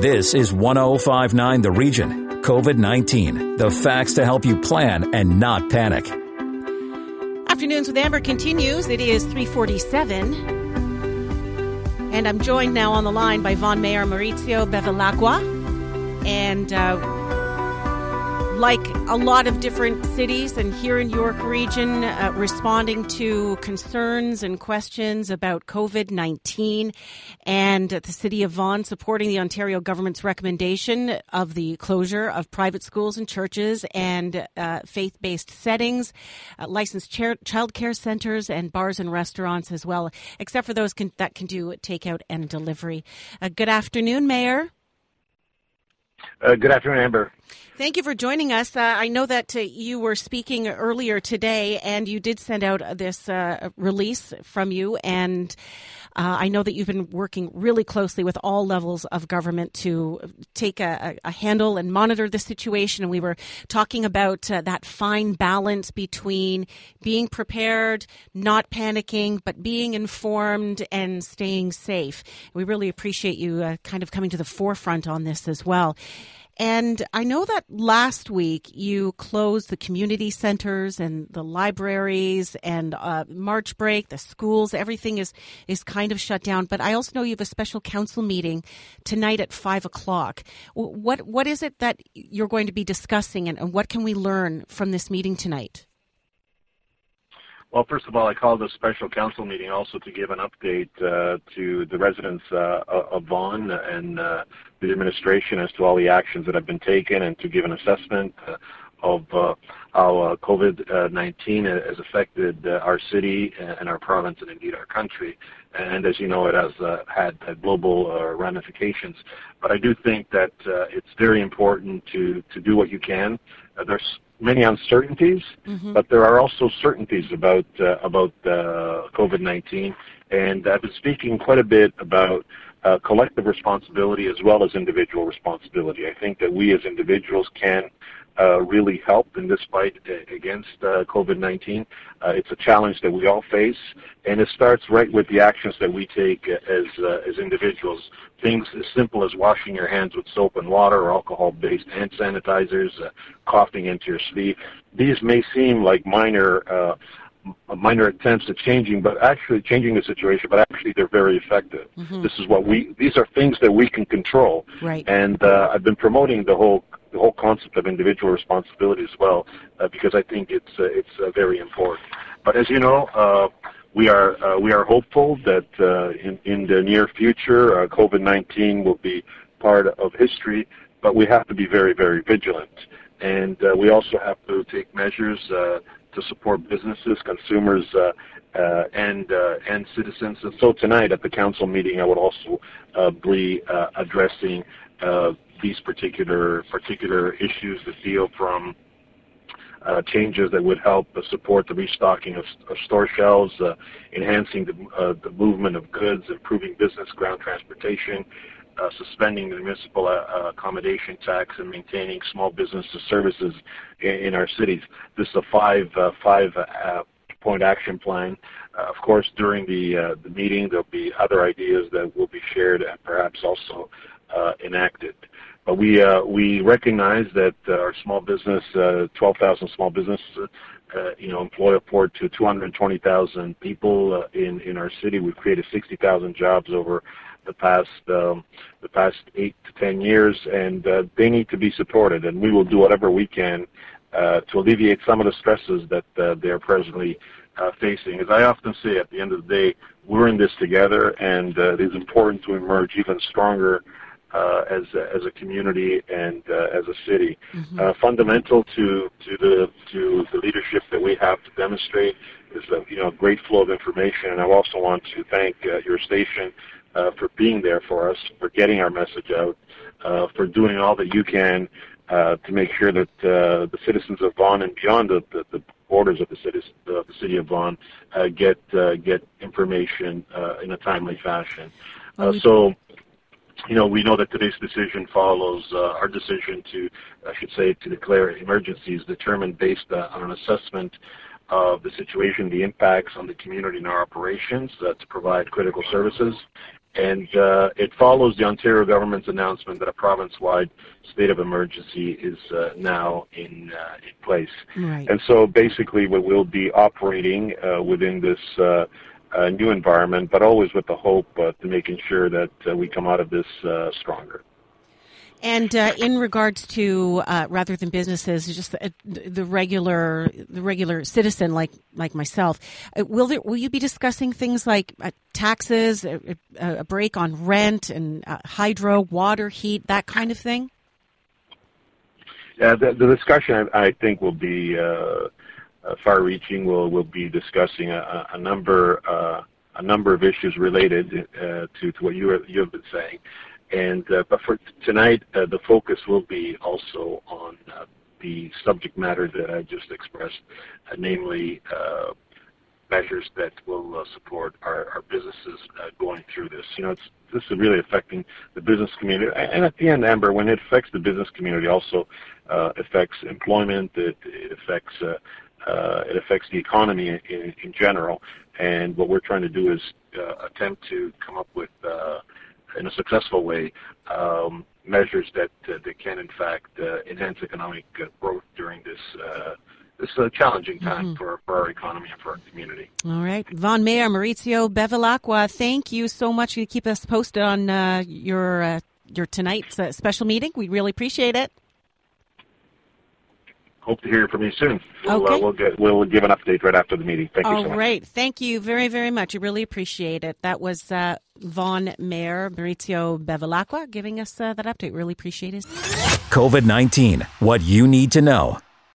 This is 1059 The Region. COVID 19. The facts to help you plan and not panic. Afternoons with Amber continues. It is 347. And I'm joined now on the line by Vaughan Mayor Maurizio Bevilacqua. And uh, like a lot of different cities and here in York Region, uh, responding to concerns and questions about COVID 19, and the City of Vaughan supporting the Ontario government's recommendation of the closure of private schools and churches and uh, faith based settings, uh, licensed chair- child care centres, and bars and restaurants as well, except for those can, that can do takeout and delivery. Uh, good afternoon, Mayor. Uh, good afternoon, Amber. Thank you for joining us. Uh, I know that uh, you were speaking earlier today, and you did send out this uh, release from you. And uh, I know that you've been working really closely with all levels of government to take a, a handle and monitor the situation. And we were talking about uh, that fine balance between being prepared, not panicking, but being informed and staying safe. We really appreciate you uh, kind of coming to the forefront on this as well. And I know that last week you closed the community centers and the libraries and uh, March break, the schools, everything is, is kind of shut down. But I also know you have a special council meeting tonight at five o'clock. What, what is it that you're going to be discussing and, and what can we learn from this meeting tonight? Well, first of all, I called a special council meeting also to give an update uh, to the residents uh, of Vaughan and uh, the administration as to all the actions that have been taken and to give an assessment uh, of uh, how uh, COVID-19 has affected our city and our province and indeed our country. And as you know, it has had global ramifications. But I do think that it's very important to, to do what you can. there's many uncertainties, mm-hmm. but there are also certainties about uh, about uh, COVID-19. And I've been speaking quite a bit about uh, collective responsibility as well as individual responsibility. I think that we as individuals can uh, really help in this fight against uh, COVID-19. Uh, it's a challenge that we all face, and it starts right with the actions that we take as uh, as individuals. Things as simple as washing your hands with soap and water or alcohol-based hand sanitizers, uh, coughing into your sleeve. These may seem like minor uh, minor attempts at changing, but actually changing the situation, but actually they're very effective. Mm-hmm. This is what we, these are things that we can control. Right. And uh, I've been promoting the whole, the whole concept of individual responsibility as well, uh, because I think it's, uh, it's uh, very important. But as you know, uh, we are, uh, we are hopeful that uh, in, in the near future, uh, COVID-19 will be part of history, but we have to be very, very vigilant. And uh, we also have to take measures uh, to support businesses, consumers, uh, uh, and uh, and citizens. And so tonight at the council meeting, I would also be addressing these particular particular issues that deal from uh, changes that would help uh, support the restocking of, of store shelves, uh, enhancing the, the movement of goods, improving business ground transportation, suspending the municipal uh, accommodation tax and maintaining small business services in, our cities. This is a five uh, five uh, point action plan. Uh, of course, during the uh, the meeting, there'll be other ideas that will be shared and perhaps also enacted. But we we recognize that our small business, 12,000 small businesses, uh, you know, employ upward to 220,000 people uh, in in our city. We've created 60,000 jobs over the past um, the past eight to ten years, and uh, they need to be supported. And we will do whatever we can uh, to alleviate some of the stresses that uh, they are presently uh, facing. As I often say, at the end of the day, we're in this together, and uh, it is important to emerge even stronger. Uh, as as a community and uh, as a city, mm-hmm. uh, fundamental to to the to the leadership that we have to demonstrate is a you know great flow of information. And I also want to thank uh, your station uh, for being there for us, for getting our message out, uh, for doing all that you can uh, to make sure that uh, the citizens of Vaughan and beyond the, the, the borders of the city, the city of Vaughan uh, get uh, get information uh, in a timely fashion. Uh, so, you know, we know that today's decision follows uh, our decision to, I should say, to declare emergencies determined based uh, on an assessment of the situation, the impacts on the community and our operations uh, to provide critical services, and uh, it follows the Ontario government's announcement that a province-wide state of emergency is uh, now in uh, in place. Right. And so basically, we will be operating uh, within this uh, uh, new environment, but always with the hope to making sure that we come out of this stronger. And uh, in regards to uh, rather than businesses, just the, the, regular the regular citizen like like myself, uh, will there will you be discussing things like uh, taxes, a, a, break on rent, and uh, hydro, water, heat, that kind of thing? Yeah, the, the discussion I, I, think will be uh, far-reaching. We'll we'll be discussing a, a number a number of issues related to to what you you have been saying. And uh, but for tonight, uh, the focus will be also on uh, the subject matter that I just expressed, uh, namely uh, measures that will uh, support our, our businesses going through this. You know, this is really affecting the business community, and at the end, Amber, when it affects the business community, also affects employment. It, it affects it affects the economy in, in, general. And what we're trying to do is attempt to come up with in a successful way um, measures that uh, that can in fact uh, enhance economic uh, growth during this uh, this uh, challenging time mm-hmm. for, for our economy and for our community. All right, Vaughan Mayor Maurizio Bevilacqua, thank you so much. You keep us posted on uh, your your tonight's special meeting. We really appreciate it hope to hear from you soon. We'll, okay. Uh, we'll, get, we'll give an update right after the meeting. Thank you so much. All right. Thank you very, very much. I really appreciate it. That was uh, Vaughan Mayor Maurizio Bevilacqua giving us uh, that update. Really appreciate it. COVID 19, what you need to know.